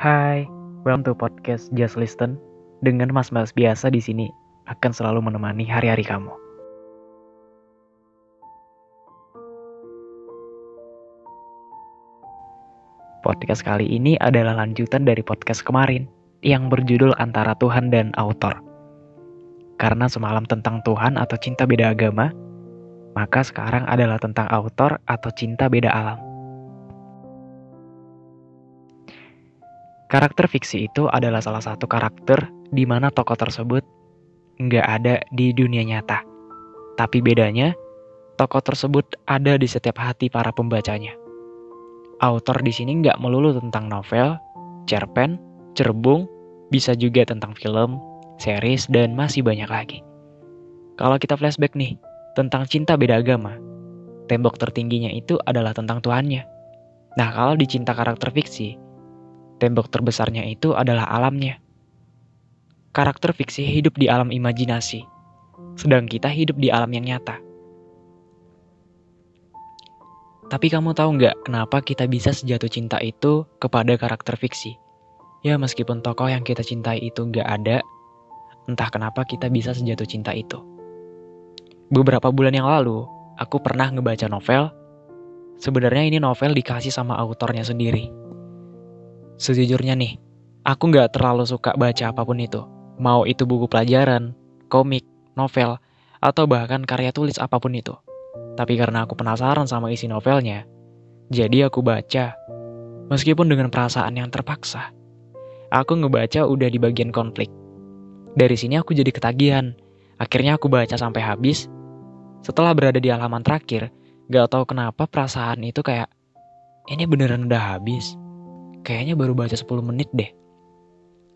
Hai, welcome to podcast Just Listen. Dengan mas-mas biasa di sini akan selalu menemani hari-hari kamu. Podcast kali ini adalah lanjutan dari podcast kemarin yang berjudul Antara Tuhan dan Autor. Karena semalam tentang Tuhan atau cinta beda agama, maka sekarang adalah tentang autor atau cinta beda alam. Karakter fiksi itu adalah salah satu karakter di mana tokoh tersebut nggak ada di dunia nyata. Tapi bedanya, tokoh tersebut ada di setiap hati para pembacanya. Autor di sini nggak melulu tentang novel, cerpen, cerbung, bisa juga tentang film, series, dan masih banyak lagi. Kalau kita flashback nih, tentang cinta beda agama, tembok tertingginya itu adalah tentang Tuhannya. Nah, kalau di cinta karakter fiksi, Tembok terbesarnya itu adalah alamnya. Karakter fiksi hidup di alam imajinasi, sedang kita hidup di alam yang nyata. Tapi kamu tahu nggak kenapa kita bisa sejatuh cinta itu kepada karakter fiksi? Ya meskipun tokoh yang kita cintai itu nggak ada, entah kenapa kita bisa sejatuh cinta itu. Beberapa bulan yang lalu, aku pernah ngebaca novel. Sebenarnya ini novel dikasih sama autornya sendiri Sejujurnya nih, aku nggak terlalu suka baca apa pun itu. Mau itu buku pelajaran, komik, novel, atau bahkan karya tulis apa pun itu. Tapi karena aku penasaran sama isi novelnya, jadi aku baca. Meskipun dengan perasaan yang terpaksa. Aku ngebaca udah di bagian konflik. Dari sini aku jadi ketagihan. Akhirnya aku baca sampai habis. Setelah berada di halaman terakhir, gak tahu kenapa perasaan itu kayak, ini beneran udah habis kayaknya baru baca 10 menit deh.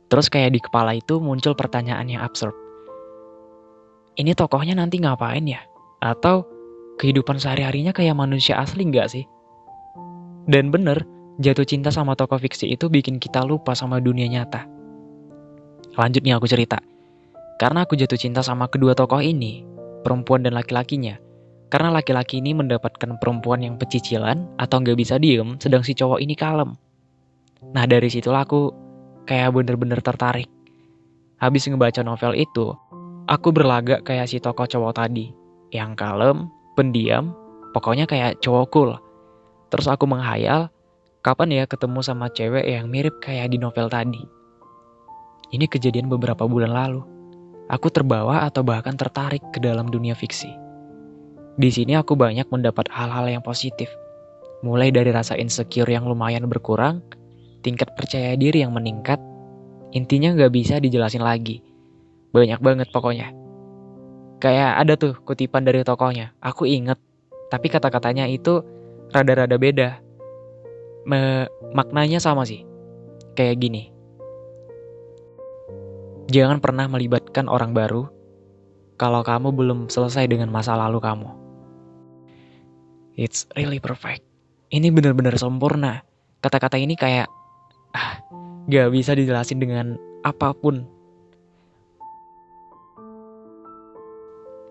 Terus kayak di kepala itu muncul pertanyaan yang absurd. Ini tokohnya nanti ngapain ya? Atau kehidupan sehari-harinya kayak manusia asli nggak sih? Dan bener, jatuh cinta sama tokoh fiksi itu bikin kita lupa sama dunia nyata. Lanjut nih aku cerita. Karena aku jatuh cinta sama kedua tokoh ini, perempuan dan laki-lakinya. Karena laki-laki ini mendapatkan perempuan yang pecicilan atau nggak bisa diem, sedang si cowok ini kalem. Nah dari situlah aku kayak bener-bener tertarik. Habis ngebaca novel itu, aku berlagak kayak si tokoh cowok tadi. Yang kalem, pendiam, pokoknya kayak cowok cool. Terus aku menghayal, kapan ya ketemu sama cewek yang mirip kayak di novel tadi. Ini kejadian beberapa bulan lalu. Aku terbawa atau bahkan tertarik ke dalam dunia fiksi. Di sini aku banyak mendapat hal-hal yang positif. Mulai dari rasa insecure yang lumayan berkurang, tingkat percaya diri yang meningkat, intinya nggak bisa dijelasin lagi. Banyak banget pokoknya. Kayak ada tuh kutipan dari tokohnya, aku inget, tapi kata-katanya itu rada-rada beda. Me maknanya sama sih, kayak gini. Jangan pernah melibatkan orang baru kalau kamu belum selesai dengan masa lalu kamu. It's really perfect. Ini benar-benar sempurna. Kata-kata ini kayak ah, gak bisa dijelasin dengan apa pun.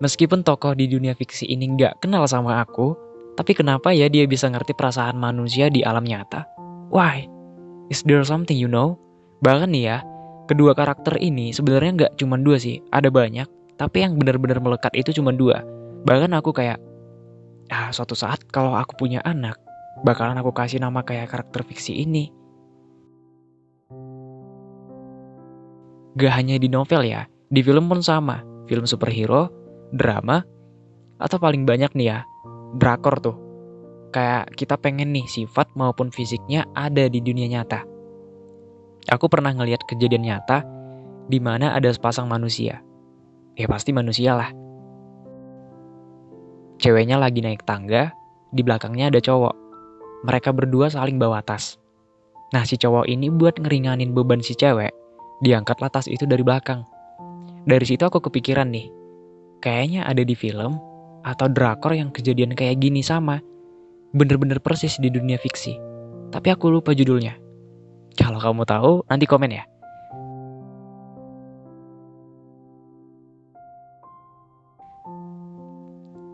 Meskipun tokoh di dunia fiksi ini gak kenal sama aku, tapi kenapa ya dia bisa ngerti perasaan manusia di alam nyata? Why? Is there something you know? Bahkan nih ya, kedua karakter ini sebenarnya gak cuma dua sih, ada banyak. Tapi yang benar-benar melekat itu cuma dua. Bahkan aku kayak, ah suatu saat kalau aku punya anak, bakalan aku kasih nama kayak karakter fiksi ini. Gak hanya di novel ya, di film pun sama. Film superhero, drama, atau paling banyak nih ya, drakor tuh. Kayak kita pengen nih sifat maupun fisiknya ada di dunia nyata. Aku pernah ngeliat kejadian nyata di mana ada sepasang manusia. Ya pasti manusia lah. Ceweknya lagi naik tangga, di belakangnya ada cowok. Mereka berdua saling bawa tas. Nah si cowok ini buat ngeringanin beban si cewek, diangkatlah tas itu dari belakang. Dari situ aku kepikiran nih, kayaknya ada di film atau drakor yang kejadian kayak gini sama. Bener-bener persis di dunia fiksi. Tapi aku lupa judulnya. Kalau kamu tahu, nanti komen ya.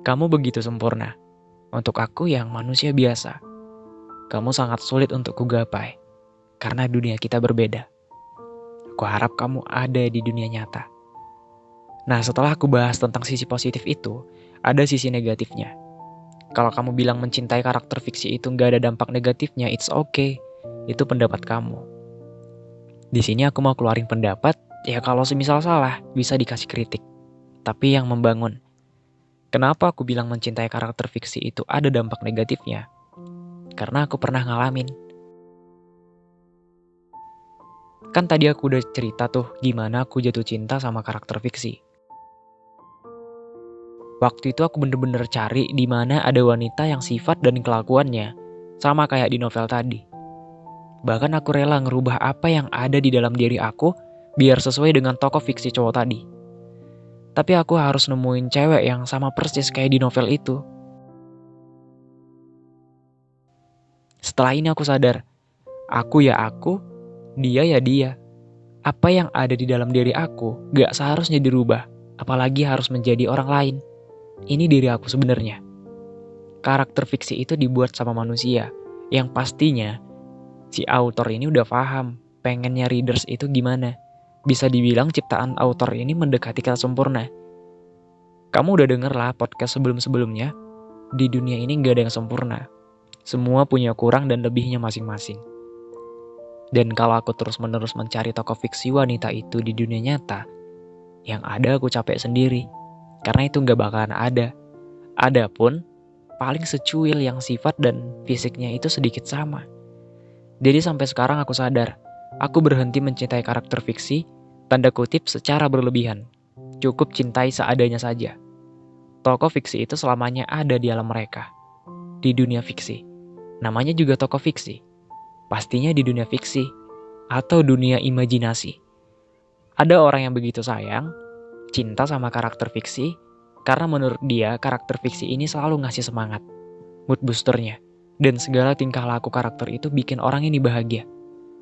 Kamu begitu sempurna. Untuk aku yang manusia biasa. Kamu sangat sulit untuk kugapai. karena dunia kita berbeda. Aku harap kamu ada di dunia nyata. Nah, setelah aku bahas tentang sisi positif itu, ada sisi negatifnya. Kalau kamu bilang mencintai karakter fiksi itu nggak ada dampak negatifnya, it's okay. Itu pendapat kamu. Di sini aku mau keluarin pendapat, ya kalau semisal salah, bisa dikasih kritik. Tapi yang membangun. Kenapa aku bilang mencintai karakter fiksi itu ada dampak negatifnya? Karena aku pernah ngalamin. Kan tadi aku udah cerita tuh gimana aku jatuh cinta sama karakter fiksi. Waktu itu aku bener-bener cari di mana ada wanita yang sifat dan kelakuannya sama kayak di novel tadi. Bahkan aku rela ngerubah apa yang ada di dalam diri aku biar sesuai dengan tokoh fiksi cowok tadi. Tapi aku harus nemuin cewek yang sama persis kayak di novel itu. Setelah ini aku sadar, aku ya aku, dia ya dia. Apa yang ada di dalam diri aku gak seharusnya dirubah, apalagi harus menjadi orang lain. Ini diri aku sebenarnya. Karakter fiksi itu dibuat sama manusia, yang pastinya si author ini udah paham pengennya readers itu gimana bisa dibilang ciptaan author ini mendekati kata sempurna. Kamu udah denger lah podcast sebelum-sebelumnya, di dunia ini gak ada yang sempurna. Semua punya kurang dan lebihnya masing-masing. Dan kalau aku terus-menerus mencari tokoh fiksi wanita itu di dunia nyata, yang ada aku capek sendiri. Karena itu gak bakalan ada. Adapun, paling secuil yang sifat dan fisiknya itu sedikit sama. Jadi sampai sekarang aku sadar, Aku berhenti mencintai karakter fiksi, tanda kutip secara berlebihan. Cukup cintai seadanya saja. Tokoh fiksi itu selamanya ada di alam mereka. Di dunia fiksi. Namanya juga tokoh fiksi. Pastinya di dunia fiksi. Atau dunia imajinasi. Ada orang yang begitu sayang, cinta sama karakter fiksi, karena menurut dia karakter fiksi ini selalu ngasih semangat. Mood boosternya. Dan segala tingkah laku karakter itu bikin orang ini bahagia.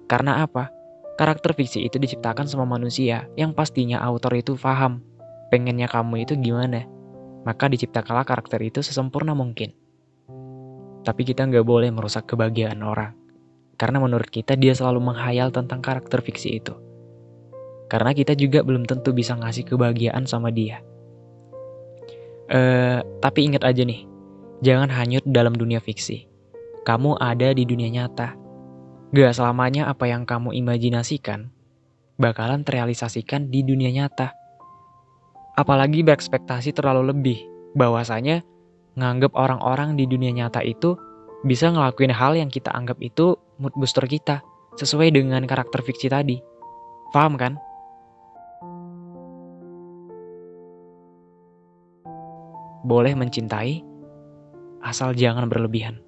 Karena apa? Karakter fiksi itu diciptakan sama manusia yang pastinya autor itu paham pengennya kamu itu gimana. Maka diciptakanlah karakter itu sesempurna mungkin. Tapi kita nggak boleh merusak kebahagiaan orang. Karena menurut kita dia selalu menghayal tentang karakter fiksi itu. Karena kita juga belum tentu bisa ngasih kebahagiaan sama dia. Eh, tapi ingat aja nih, jangan hanyut dalam dunia fiksi. Kamu ada di dunia nyata Gak selamanya apa yang kamu imajinasikan bakalan terrealisasikan di dunia nyata. Apalagi berekspektasi terlalu lebih, bahwasanya nganggep orang-orang di dunia nyata itu bisa ngelakuin hal yang kita anggap itu mood booster kita, sesuai dengan karakter fiksi tadi. Paham kan? Boleh mencintai, asal jangan berlebihan.